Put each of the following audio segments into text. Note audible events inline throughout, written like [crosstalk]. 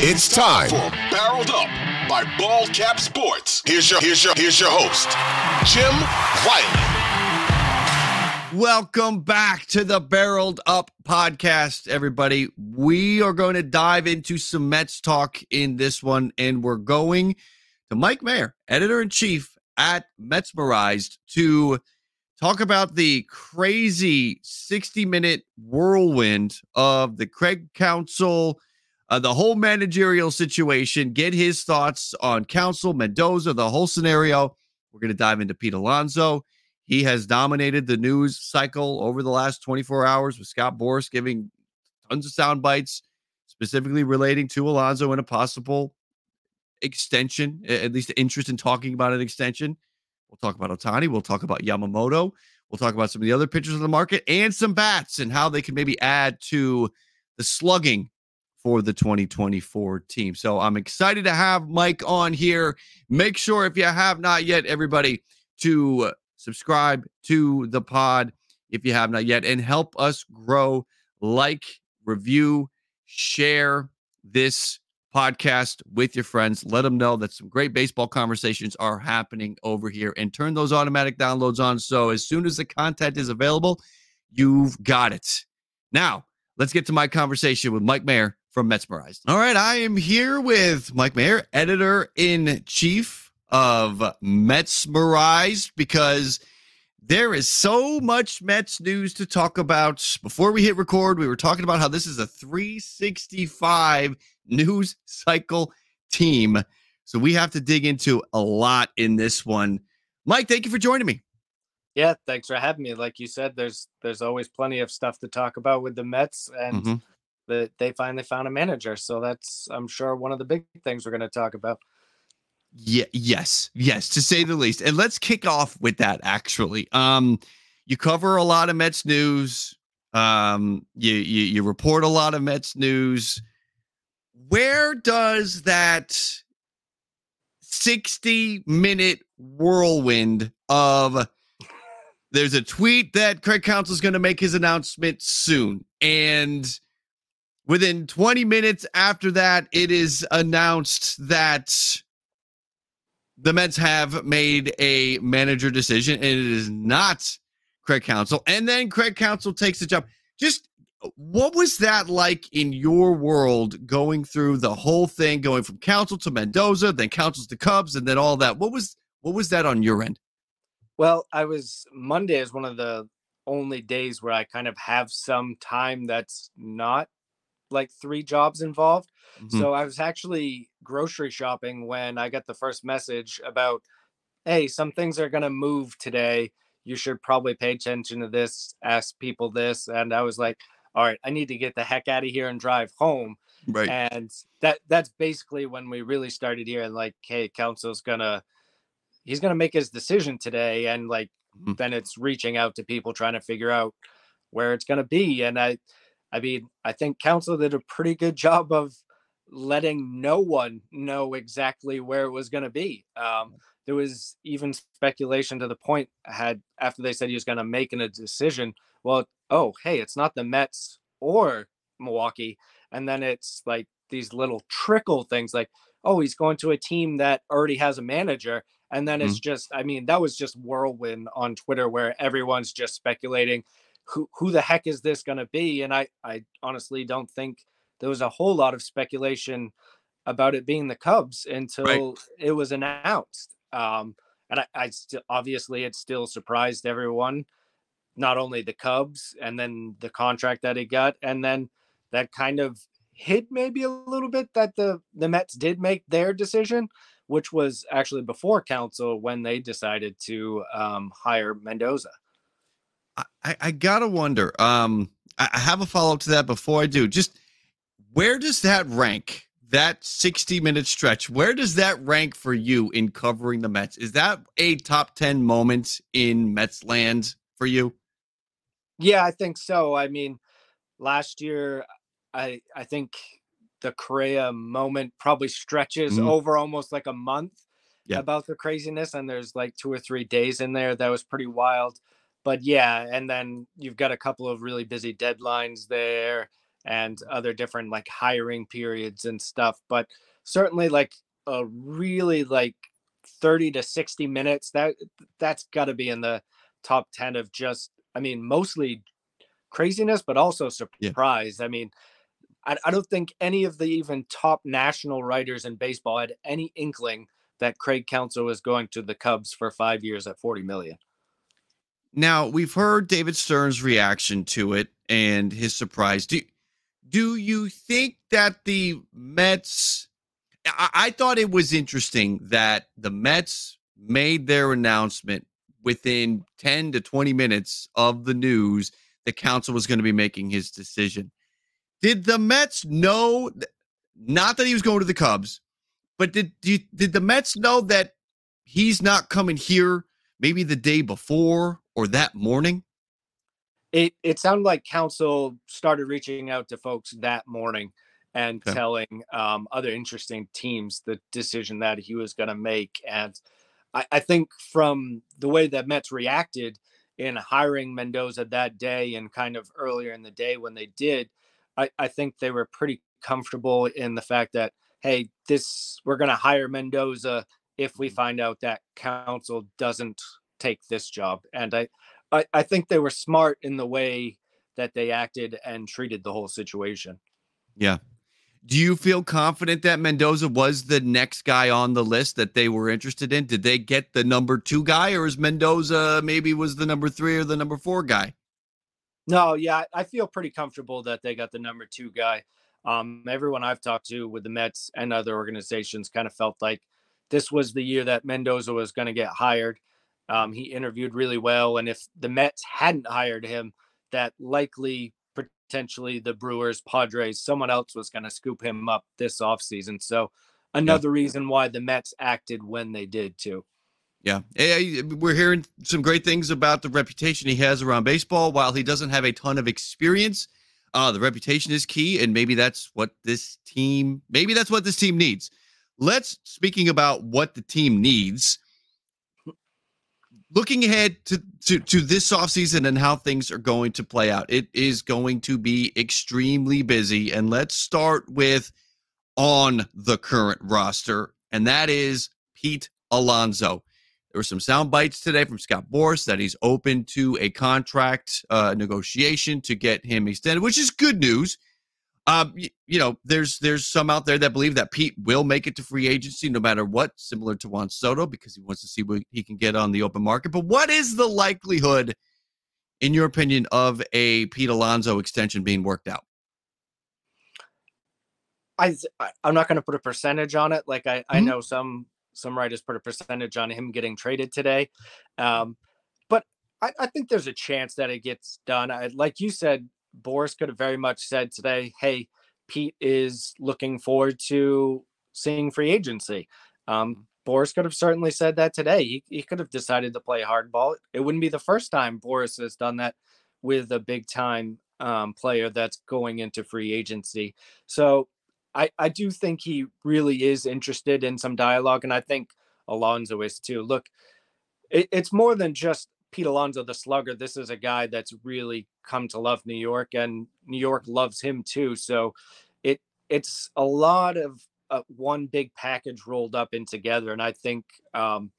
It's time for Barreled Up by Bald Cap Sports. Here's your here's your here's your host, Jim Riley. Welcome back to the Barreled Up podcast, everybody. We are going to dive into some Mets talk in this one, and we're going to Mike Mayer, editor in chief at Metsmerized, to talk about the crazy 60 minute whirlwind of the Craig Counsell, uh, the whole managerial situation, get his thoughts on Counsell, Mendoza, the whole scenario. We're going to dive into Pete Alonso. He has dominated the news cycle over the last 24 hours with Scott Boras giving tons of sound bites, specifically relating to Alonso and a possible extension, at least interest in talking about an extension. We'll talk about Ohtani. We'll talk about Yamamoto. We'll talk about some of the other pitchers on the market and some bats and how they can maybe add to the slugging for the 2024 team. So I'm excited to have Mike on here. Make sure if you have not yet, everybody, to subscribe to the pod if you have not yet and help us grow. Like, review, share this podcast with your friends. Let them know that some great baseball conversations are happening over here and turn those automatic downloads on. So as soon as the content is available, you've got it. Now, let's get to my conversation with Mike Mayer from Metsmerized. All right, I am here with Mike Mayer, editor in chief of Metsmerized, because there is so much Mets news to talk about. Before we hit record, we were talking about how this is a 365 news cycle team. So we have to dig into a lot in this one. Mike, thank you for joining me. Yeah, thanks for having me. Like you said, there's there's always plenty of stuff to talk about with the Mets, and Mhm. That they finally found a manager. So that's I'm sure one of the big things we're going to talk about. Yeah, yes, yes, to say the least. And let's kick off with that actually. Um you cover a lot of Mets news. Um you you, you report a lot of Mets news. Where does that 60 minute whirlwind of there's a tweet that Craig Counsell is going to make his announcement soon and within 20 minutes after that it is announced that the Mets have made a manager decision, and it is not Craig Counsell. And then Craig Counsell takes the job. Just what was that like in your world going through the whole thing, going from Counsell to Mendoza, then Counsell's to Cubs, and then all that? What was what was that on your end? Well, I was Monday is one of the only days where I kind of have some time that's not like three jobs involved. Mhm. So I was actually grocery shopping when I got the first message about, hey, some things are going to move today. You should probably pay attention to this, ask people this. And I was like, all right, I need to get the heck out of here and drive home. Right. And that that's basically when we really started hearing like, hey, Counsell's gonna he's gonna make his decision today. And like Mhm. then it's reaching out to people trying to figure out where it's gonna be. And I I mean, I think Counsell did a pretty good job of letting no one know exactly where it was going to be. Um, there was even speculation to the point had after they said he was going to make a decision. Well, oh, hey, it's not the Mets or Milwaukee, and then it's like these little trickle things, like oh, he's going to a team that already has a manager, and then it's just, I mean, that was just whirlwind on Twitter where everyone's just speculating who who the heck is this going to be, and I I honestly don't think there was a whole lot of speculation about it being the Cubs until right. it was announced. Um, and I, I still obviously it still surprised everyone, not only the Cubs and then the contract that he got, and then that kind of hit maybe a little bit that the the Mets did make their decision, which was actually before Counsell when they decided to um, hire Mendoza. I, I gotta wonder. Um, I have a follow up to that before I do. Just where does that rank? That 60 minute stretch, where does that rank for you in covering the Mets? Is that a top 10 moment in Mets land for you? Yeah, I think so. I mean, last year, I I think the Correa moment probably stretches mm-hmm. over almost like a month yeah. about the craziness, and there's like two or three days in there that was pretty wild but yeah, and then you've got a couple of really busy deadlines there and other different like hiring periods and stuff. But certainly like a really like 30 to 60 minutes, that that's gotta be in the top 10 of just I mean, mostly craziness, but also surprise. Yeah. I mean, I, I don't think any of the even top national writers in baseball had any inkling that Craig Counsell was going to the Cubs for five years at 40 million. Now we've heard David Stearns's reaction to it and his surprise. Do do you think that the Mets? I, I thought it was interesting that the Mets made their announcement within 10 to 20 minutes of the news the Counsell was going to be making his decision. Did the Mets know not that he was going to the Cubs, but did did, did the Mets know that he's not coming here maybe the day before or that morning? It it sounded like Counsell started reaching out to folks that morning and okay. telling um, other interesting teams the decision that he was going to make. And I, I, think from the way that Mets reacted in hiring Mendoza that day and kind of earlier in the day when they did, I, I think they were pretty comfortable in the fact that hey, this we're going to hire Mendoza if we mm-hmm. find out that Counsell doesn't take this job. And I, I, I think they were smart in the way that they acted and treated the whole situation. Yeah. Do you feel confident that Mendoza was the next guy on the list that they were interested in? Did they get the number two guy, or is Mendoza maybe was the number three or the number four guy? No, yeah, I feel pretty comfortable that they got the number two guy. Um, everyone I've talked to with the Mets and other organizations kind of felt like this was the year that Mendoza was going to get hired. Um, he interviewed really well, and if the Mets hadn't hired him, that likely potentially the Brewers, Padres, someone else was going to scoop him up this offseason. So another yeah. reason why the Mets acted when they did too. Yeah, we're hearing some great things about the reputation he has around baseball. While he doesn't have a ton of experience, uh, the reputation is key, and maybe that's what this team, maybe that's what this team needs. Let's speaking about what the team needs looking ahead to, to, to this offseason and how things are going to play out, it is going to be extremely busy. And let's start with on the current roster, and that is Pete Alonso. There were some sound bites today from Scott Boras that he's open to a contract uh, negotiation to get him extended, which is good news. Um, you, you, know, there's there's some out there that believe that Pete will make it to free agency no matter what, similar to Juan Soto, because he wants to see what he can get on the open market. But what is the likelihood, in your opinion, of a Pete Alonso extension being worked out? I I'm not going to put a percentage on it. Like I mm-hmm. I know some some writers put a percentage on him getting traded today, um, but I, I think there's a chance that it gets done. I, like you said, Boras could have very much said today, hey, Pete is looking forward to seeing free agency. Um, Boras could have certainly said that today. He, he could have decided to play hardball. It wouldn't be the first time Boras has done that with a big time um, player that's going into free agency. So I, I do think he really is interested in some dialogue. And I think Alonso is too. Look, it, it's more than just Pete Alonso, the slugger, this is a guy that's really come to love New York, and New York loves him too. So it it's a lot of uh, one big package rolled up in together, and I think um,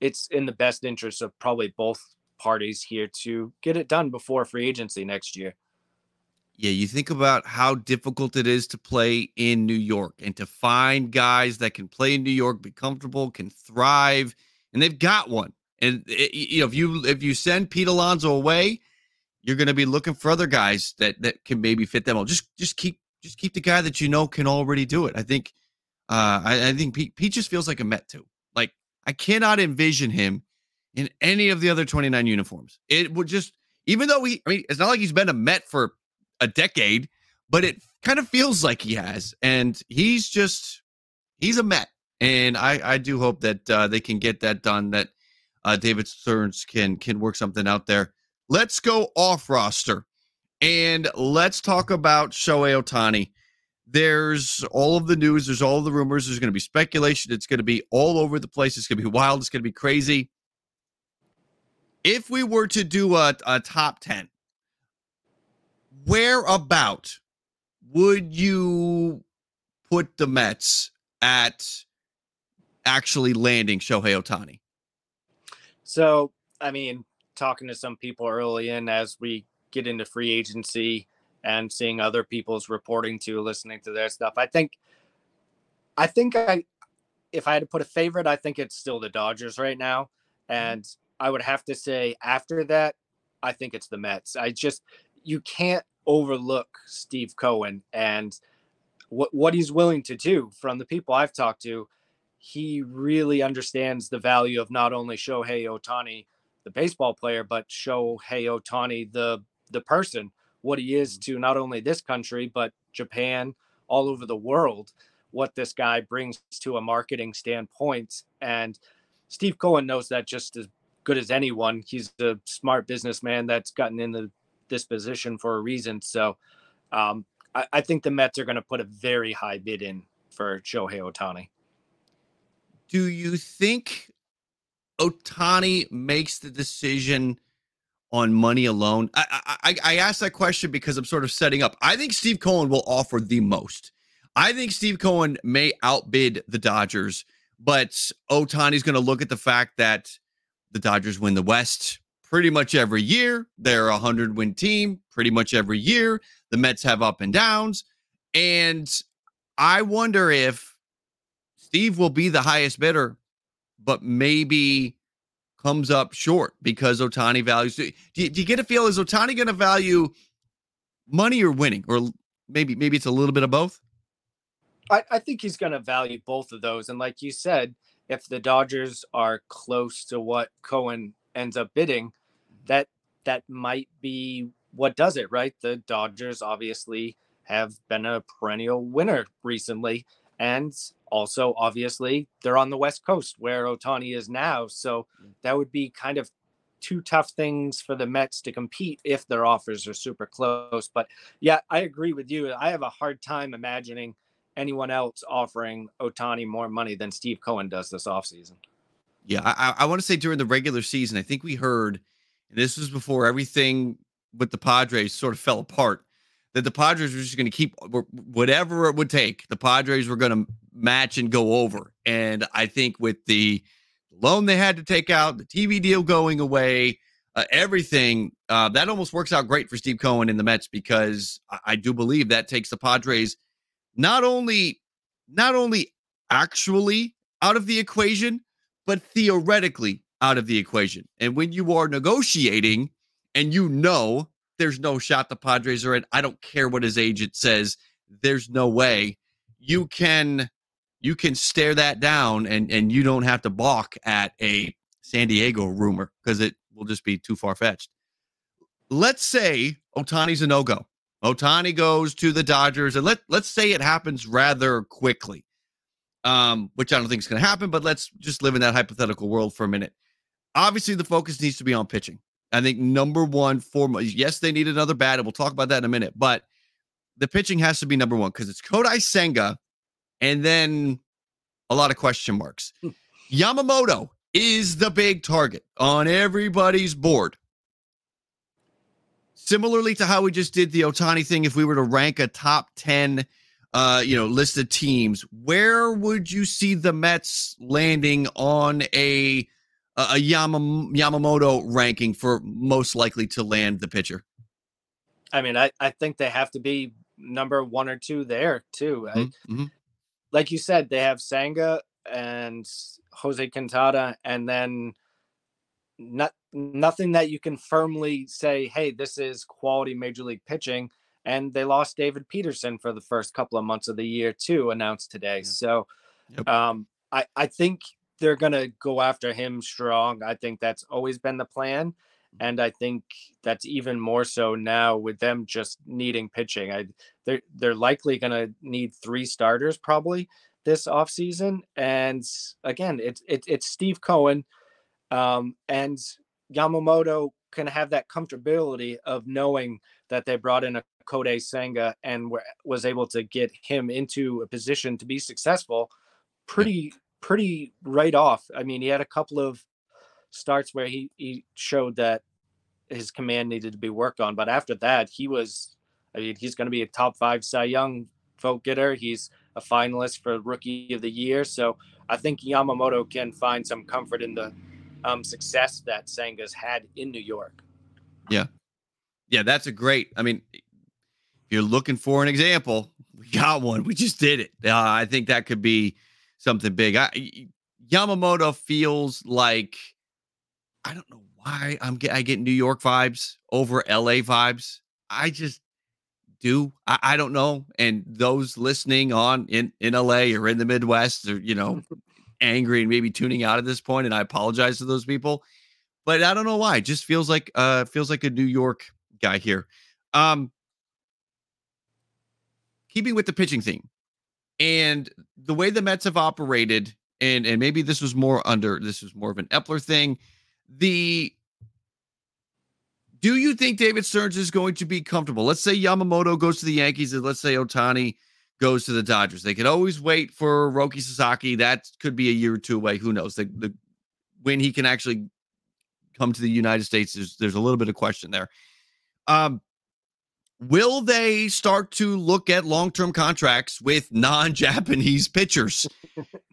it's in the best interest of probably both parties here to get it done before free agency next year. Yeah, you think about how difficult it is to play in New York and to find guys that can play in New York, be comfortable, can thrive, and they've got one. And it, you know, if you if you send Pete Alonso away, you're going to be looking for other guys that that can maybe fit them all. Just just keep just keep the guy that you know can already do it. I think uh I, I think Pete, Pete just feels like a Met too. Like I cannot envision him in any of the other 29 uniforms. It would just even though he I mean it's not like he's been a Met for a decade, but it kind of feels like he has. And he's just he's a Met. And I I do hope that uh, they can get that done. That uh, David Stearns can can work something out there. Let's go off roster and let's talk about Shohei Ohtani. There's all of the news. There's all the rumors. There's going to be speculation. It's going to be all over the place. It's going to be wild. It's going to be crazy. If we were to do a, a top 10, where about would you put the Mets at actually landing Shohei Ohtani? So, I mean, talking to some people early in as we get into free agency and seeing other people's reporting to listening to their stuff, I think, I think I, if I had to put a favorite, I think it's still the Dodgers right now. Mm-hmm. And I would have to say after that, I think it's the Mets. I just, you can't overlook Steve Cohen and what what he's willing to do. From the people I've talked to, he really understands the value of not only Shohei Ohtani, the baseball player, but Shohei Ohtani, the the person, what he is to not only this country but Japan, all over the world. What this guy brings to a marketing standpoint, and Steve Cohen knows that just as good as anyone. He's a smart businessman that's gotten into this position for a reason. So um, I, I, think the Mets are going to put a very high bid in for Shohei Ohtani. Do you think Ohtani makes the decision on money alone? I, I, I asked that question because I'm sort of setting up. I think Steve Cohen will offer the most. I think Steve Cohen may outbid the Dodgers, but Ohtani's going to look at the fact that the Dodgers win the West pretty much every year. They're a 100 win team pretty much every year. The Mets have up and downs. And I wonder if Steve will be the highest bidder, but maybe comes up short because Ohtani values. Do you, do you get a feel? Is Ohtani going to value money or winning? Or maybe maybe it's a little bit of both? I, I think he's going to value both of those. And like you said, if the Dodgers are close to what Cohen ends up bidding, mm-hmm. that that might be what does it, right? The Dodgers obviously have been a perennial winner recently. And also, obviously, they're on the West Coast where Ohtani is now. So mm. that would be kind of two tough things for the Mets to compete if their offers are super close. But yeah, I agree with you. I have a hard time imagining anyone else offering Ohtani more money than Steve Cohen does this offseason. Yeah, I, I want to say during the regular season, I think we heard, and this was before everything with the Padres sort of fell apart, that the Padres were just going to keep whatever it would take. The Padres were going to match and go over. And I think with the loan they had to take out, the TV deal going away, uh, everything, uh, that almost works out great for Steve Cohen in the Mets because I, I do believe that takes the Padres not only not only actually out of the equation, but theoretically out of the equation. And when you are negotiating and you know there's no shot the Padres are in, I don't care what his agent says, there's no way you can you can stare that down and and you don't have to balk at a San Diego rumor because it will just be too far fetched. Let's say Ohtani's a no go. Ohtani goes to the Dodgers, and let let's say it happens rather quickly, um, which I don't think is going to happen. But let's just live in that hypothetical world for a minute. Obviously, the focus needs to be on pitching. I think number one, foremost. Yes, they need another bat, and we'll talk about that in a minute. But the pitching has to be number one because it's Kodai Senga, and then a lot of question marks. Hmm. Yamamoto is the big target on everybody's board similarly to how we just did the Ohtani thing, if we were to rank a top 10, uh, you know, list of teams, where would you see the Mets landing on a a Yamam, Yamamoto ranking for most likely to land the pitcher? I mean, I, I think they have to be number one or two there too. I, Mm-hmm. like you said, they have Senga and Jose Quintana, and then not nothing that you can firmly say, hey, this is quality major league pitching. And they lost David Peterson for the first couple of months of the year too, announced today. So Yep. um, I, I think they're gonna go after him strong. I think that's always been the plan. And I think that's even more so now with them just needing pitching. I they're they're likely gonna need three starters probably this offseason. And again, it's it, it's Steve Cohen um, and Yamamoto can have that comfortability of knowing that they brought in a Kodai Senga and were, was able to get him into a position to be successful pretty pretty right off. I mean, he had a couple of starts where he he showed that his command needed to be worked on, but after that, he was I mean, he's going to be a top 5 Cy Young vote getter. He's a finalist for rookie of the year, so I think Yamamoto can find some comfort in the um, success that Senga's had in New York. Yeah, Yeah, that's a great. I mean, if you're looking for an example, we got one. We just did it. Uh, I think that could be something big. I, Yamamoto feels like I don't know why I'm get I get New York vibes over LA vibes. I just do. I, I don't know. And those listening on in in LA or in the Midwest are you know [laughs] angry and maybe tuning out at this point, and I apologize to those people. But I don't know why. It just feels like uh feels like a New York guy here. Um keeping with the pitching theme and the way the Mets have operated, and and maybe this was more under this was more of an Eppler thing. The do you think David Stearns is going to be comfortable? Let's say Yamamoto goes to the Yankees, and let's say Ohtani goes to the Dodgers. They could always wait for Roki Sasaki. That could be a year or two away. Who knows? The, the when he can actually come to the United States, there's there's a little bit of question there. Um, will they start to look at long-term contracts with non-Japanese pitchers?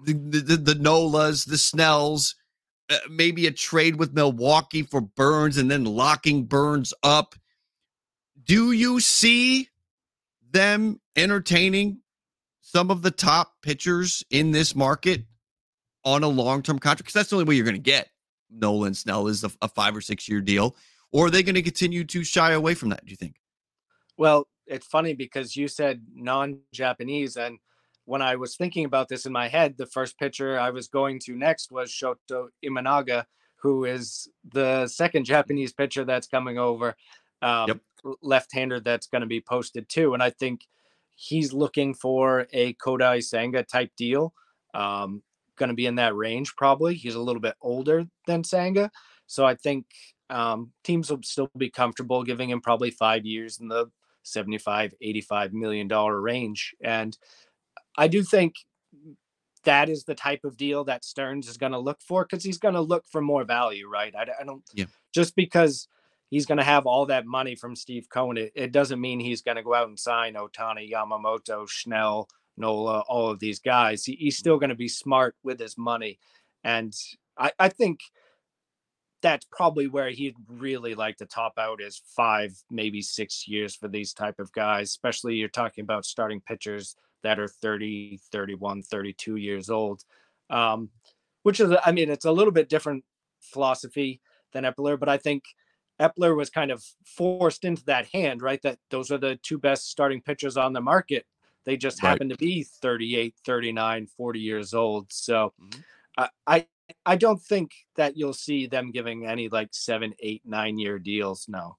the, the, the Nolas, the Snells, uh, maybe a trade with Milwaukee for Burnes and then locking Burnes up. Do you see them entertaining some of the top pitchers in this market on a long-term contract? Because that's the only way you're going to get Nolan Snell is a, a five or six year deal. Or are they going to continue to shy away from that? Do you think? Well, it's funny because you said non-Japanese, and when I was thinking about this in my head, the first pitcher I was going to next was Shota Imanaga, who is the second Japanese pitcher that's coming over, um, Yep. left-hander that's going to be posted too, and I think he's looking for a Kodai Senga type deal. Um, going to be in that range probably. He's a little bit older than Senga, so I think um, teams will still be comfortable giving him probably five years in the 75 85 million dollar range and i do think that is the type of deal that stearns is going to look for because he's going to look for more value right? I, I don't Yeah. just because he's going to have all that money from steve cohen it, it doesn't mean he's going to go out and sign ohtani yamamoto snell nola all of these guys. He, he's mm-hmm. still going to be smart with his money and I, I think that's probably where he'd really like to top out is five maybe six years for these type of guys especially you're talking about starting pitchers that are 30 31 32 years old um, which is i mean it's a little bit different philosophy than eppler but i think eppler was kind of forced into that hand right that those are the two best starting pitchers on the market they just Right. happen to be 38 39 40 years old so Mhm. I, I don't think that you'll see them giving any like seven, eight, nine year deals. No.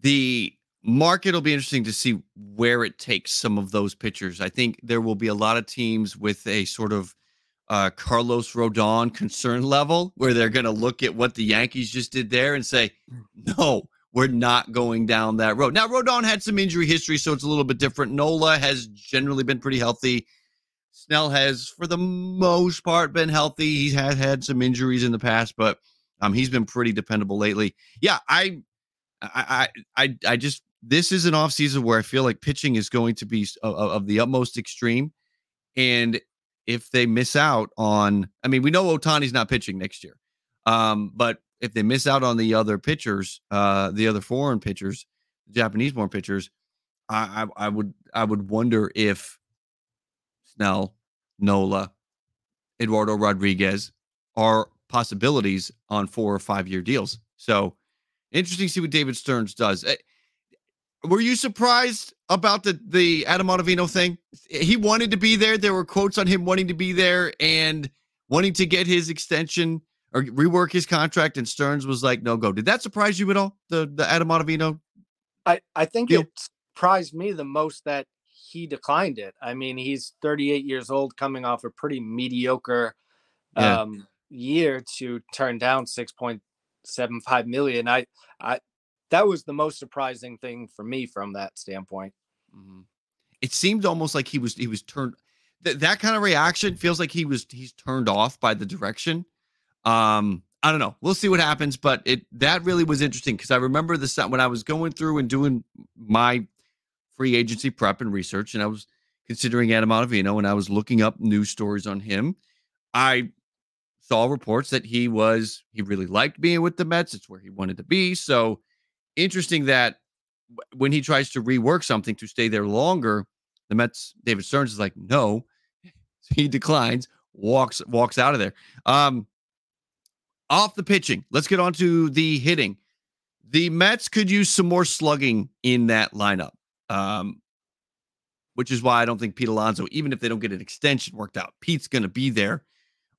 the market will be interesting to see where it takes some of those pitchers. I think there will be a lot of teams with a sort of uh, Carlos Rodon concern level where they're going to look at what the Yankees just did there and say, no, we're not going down that road. Now, Rodon had some injury history, so it's a little bit different. Nola has generally been pretty healthy. Snell has, for the most part, been healthy. He has had some injuries in the past, but um, he's been pretty dependable lately. Yeah, I, I, I, I, just this is an off season where I feel like pitching is going to be of, of the utmost extreme, and if they miss out on, I mean, we know Ohtani's not pitching next year, um, but if they miss out on the other pitchers, uh, the other foreign pitchers, Japanese born pitchers, I, I, I would I would wonder if Snell, Nola, Eduardo Rodriguez are possibilities on four or five year deals. So interesting to see what David Stearns does. Eh, were you surprised about the the Adam Ottavino thing? He wanted to be there. There were quotes on him wanting to be there and wanting to get his extension or rework his contract, and Stearns was like, "No go." Did that surprise you at all? The the Adam Ottavino? I I think deal? it surprised me the most that he declined it. I mean, he's 38 years old, coming off a pretty mediocre yeah. um, year to turn down 6.75 million. I I that was the most surprising thing for me from that standpoint. Mm-hmm. It seemed almost like he was he was turned th- that kind of reaction feels like he was he's turned off by the direction. Um, I don't know. We'll see what happens, but it that really was interesting because I remember the when I was going through and doing my free agency prep and research, and I was considering Adam Ottavino, and I was looking up news stories on him. I saw reports that he was he really liked being with the Mets. It's where he wanted to be. So interesting that when he tries to rework something to stay there longer, the Mets David Stearns is like, no, [laughs] he declines, walks walks out of there. Um, off the pitching, let's get on to the hitting. The Mets could use some more slugging in that lineup, um, which is why I don't think Pete Alonso, even if they don't get an extension worked out, Pete's going to be there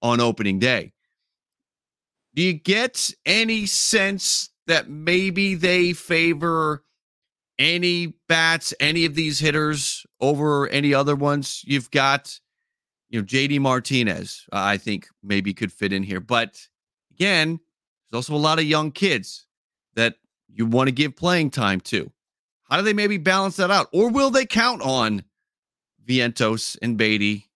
on opening day. Do you get any sense that maybe they favor any bats, any of these hitters over any other ones? You've got, you know, JD Martinez, I think maybe could fit in here. But again, there's also a lot of young kids that you want to give playing time to. How do they maybe balance that out? Or will they count on Vientos and Baty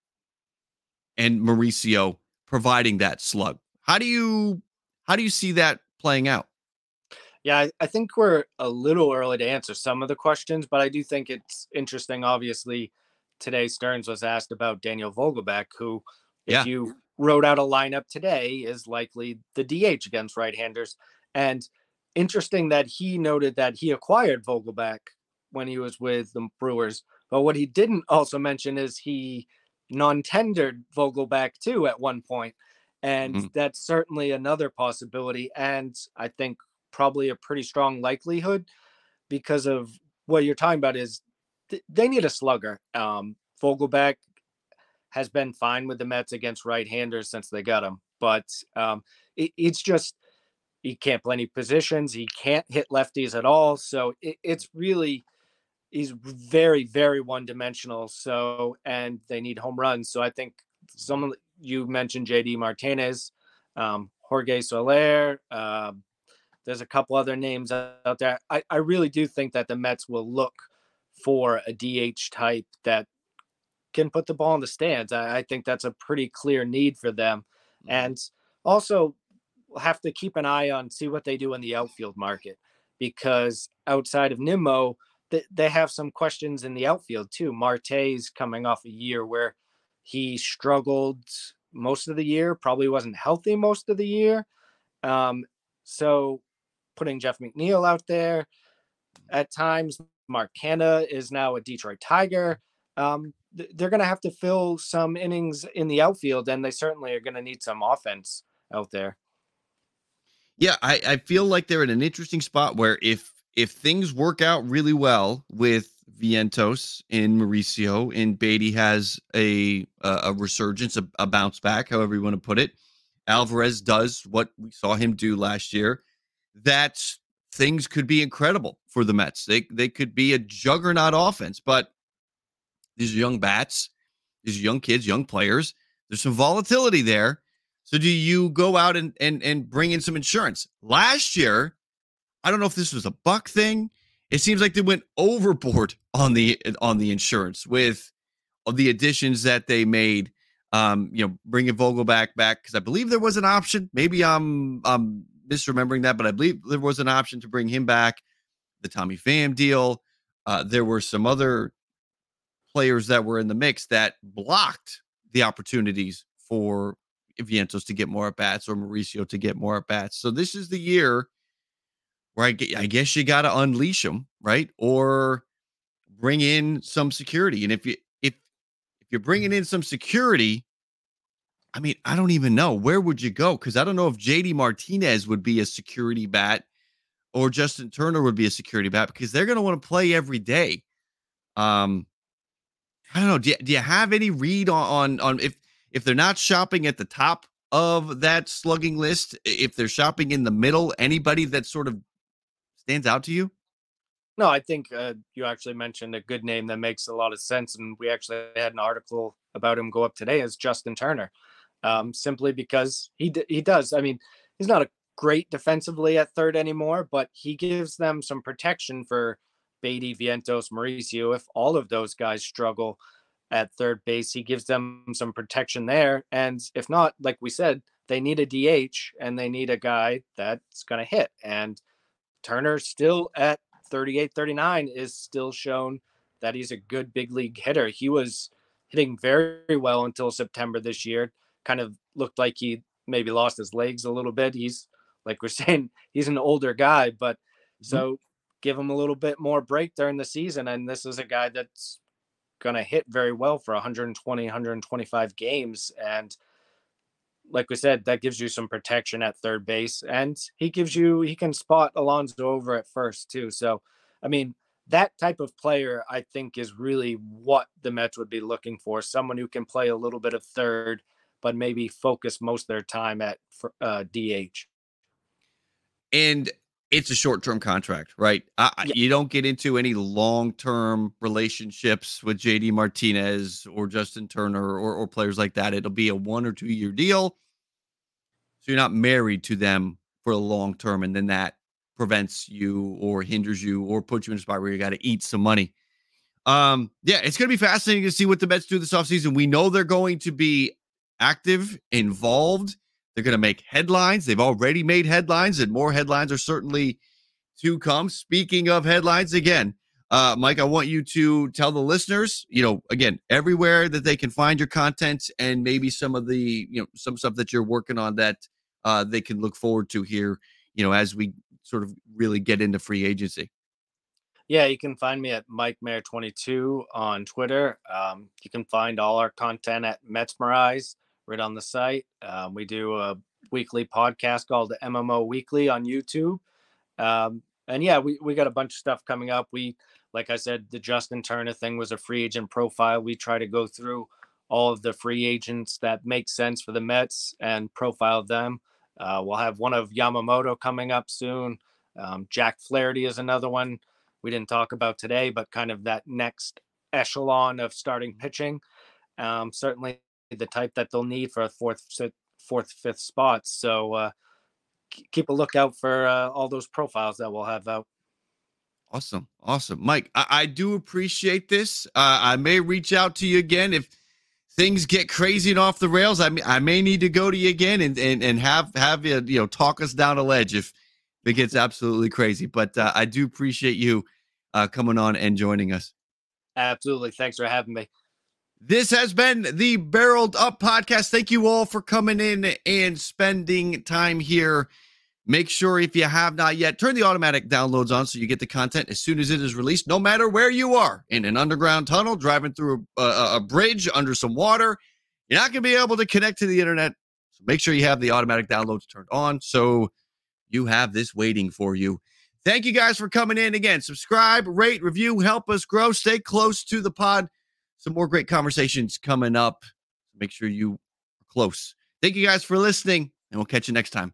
and Mauricio providing that slug? How do you how do you see that playing out? Yeah, I, I, think we're a little early to answer some of the questions, but I do think it's interesting. Obviously, today Stearns was asked about Daniel Vogelbach, who, if yeah. you wrote out a lineup today, is likely the DH against right-handers. And interesting that he noted that he acquired Vogelbach when he was with the Brewers. But what he didn't also mention is he non-tendered Vogelbach too at one point and mm-hmm. that's certainly another possibility and i think probably a pretty strong likelihood because of what you're talking about is th- they need a slugger. Um, Vogelbach has been fine with the Mets against right-handers since they got him, but um, it, it's just he can't play any positions. He can't hit lefties at all. So it, it's really he's very very one-dimensional. So and they need home runs. So I think someone you mentioned JD Martinez, um, Jorge Soler, uh, there's a couple other names out there. I, I really do think that the Mets will look for a DH type that can put the ball in the stands. I, I think that's a pretty clear need for them. Mm-hmm. And also have to keep an eye on see what they do in the outfield market because outside of Nimmo, they, they have some questions in the outfield too. Marte's coming off a year where he struggled most of the year, probably wasn't healthy most of the year. Um, so putting Jeff McNeil out there at times. Mark Canha is now a Detroit Tiger. Um, they're going to have to fill some innings in the outfield, and they certainly are going to need some offense out there. Yeah, I, I feel like they're in an interesting spot where if if things work out really well with Vientos and Mauricio and Baty has a a, resurgence, a, a bounce back, however you want to put it. Alvarez does what we saw him do last year that things could be incredible for the Mets. They they could be a juggernaut offense, but these young bats, these young kids, young players. There's some volatility there. So do you go out and and and bring in some insurance? Last year, I don't know if this was a buck thing. It seems like they went overboard on the on the insurance with the additions that they made. Um, you know, bringing Vogelbach back because I believe there was an option. Maybe I'm I'm misremembering that, but I believe there was an option to bring him back. The Tommy Pham deal. Uh, there were some other players that were in the mix that blocked the opportunities for Vientos to get more at bats or Mauricio to get more at bats. So this is the year where I, I guess you got to unleash them, right? Or bring in some security. And if you if if you're bringing in some security, I mean, I don't even know where would you go because I don't know if JD Martinez would be a security bat or Justin Turner would be a security bat because they're going to want to play every day. Um, I don't know. Do you, do you have any read on, on on if if they're not shopping at the top of that slugging list, if they're shopping in the middle, anybody that sort of stands out to you? No, I think uh, you actually mentioned a good name that makes a lot of sense, and we actually had an article about him go up today as Justin Turner, um, simply because he d- he does. I mean, he's not a great defensively at third anymore, but he gives them some protection for Baty, Vientos, Mauricio. If all of those guys struggle at third base, he gives them some protection there. And if not, like we said, they need a DH and they need a guy that's going to hit. And Turner still at 38, 39 is still shown that he's a good big league hitter. He was hitting very well until September this year. Kind of looked like he maybe lost his legs a little bit. He's like we're [laughs] saying, he's an older guy, but mm-hmm. so give him a little bit more break during the season. And this is a guy that's going to hit very well for 120, 125 games. And like we said, that gives you some protection at third base, and he gives you he can spot Alonso over at first too. So, I mean, that type of player I think is really what the Mets would be looking for. Someone who can play a little bit of third, but maybe focus most of their time at uh, DH. And it's a short-term contract, right? yeah. You don't get into any long-term relationships with JD Martinez or Justin Turner or, or players like that. It'll be a one or two-year deal, so you're not married to them for a long term, and then that prevents you or hinders you or puts you in a spot where you got to eat some money. Um, yeah, it's going to be fascinating to see what the Mets do this offseason. We know they're going to be active, involved they're going to make headlines. They've already made headlines, and more headlines are certainly to come. Speaking of headlines, again, uh, Mike, I want you to tell the listeners, you know, again, everywhere that they can find your content and maybe some of the, you know, some stuff that you're working on that uh, they can look forward to here, you know, as we sort of really get into free agency. Yeah, you can find me at Mike Mayer 22 on Twitter. Um, you can find all our content at Metsmerize right on the site. Um, we do a weekly podcast called the MMO Weekly on YouTube. Um, and yeah, we, we got a bunch of stuff coming up. We, like I said, the Justin Turner thing was a free agent profile. We try to go through all of the free agents that make sense for the Mets and profile them. Uh, we'll have one of Yamamoto coming up soon. Um, Jack Flaherty is another one we didn't talk about today, but kind of that next echelon of starting pitching. Um, certainly the type that they'll need for a fourth, fourth, fifth spots. So uh, keep a lookout for uh, all those profiles that we'll have out. Awesome, awesome, Mike. I, I do appreciate this. Uh, I may reach out to you again if things get crazy and off the rails. I may, I may need to go to you again and and, and have have you you know talk us down a ledge if, if it gets absolutely crazy. But uh, I do appreciate you uh, coming on and joining us. Absolutely, thanks for having me. This has been the Barreled Up podcast. Thank you all for coming in and spending time here. Make sure if you have not yet, turn the automatic downloads on so you get the content as soon as it is released, no matter where you are in an underground tunnel, driving through a, a, a bridge under some water. You're not going to be able to connect to the internet. So make sure you have the automatic downloads turned on so you have this waiting for you. Thank you guys for coming in again. Subscribe, rate, review, help us grow. Stay close to the pod some more great conversations coming up. Make sure you are close. Thank you guys for listening, and we'll catch you next time.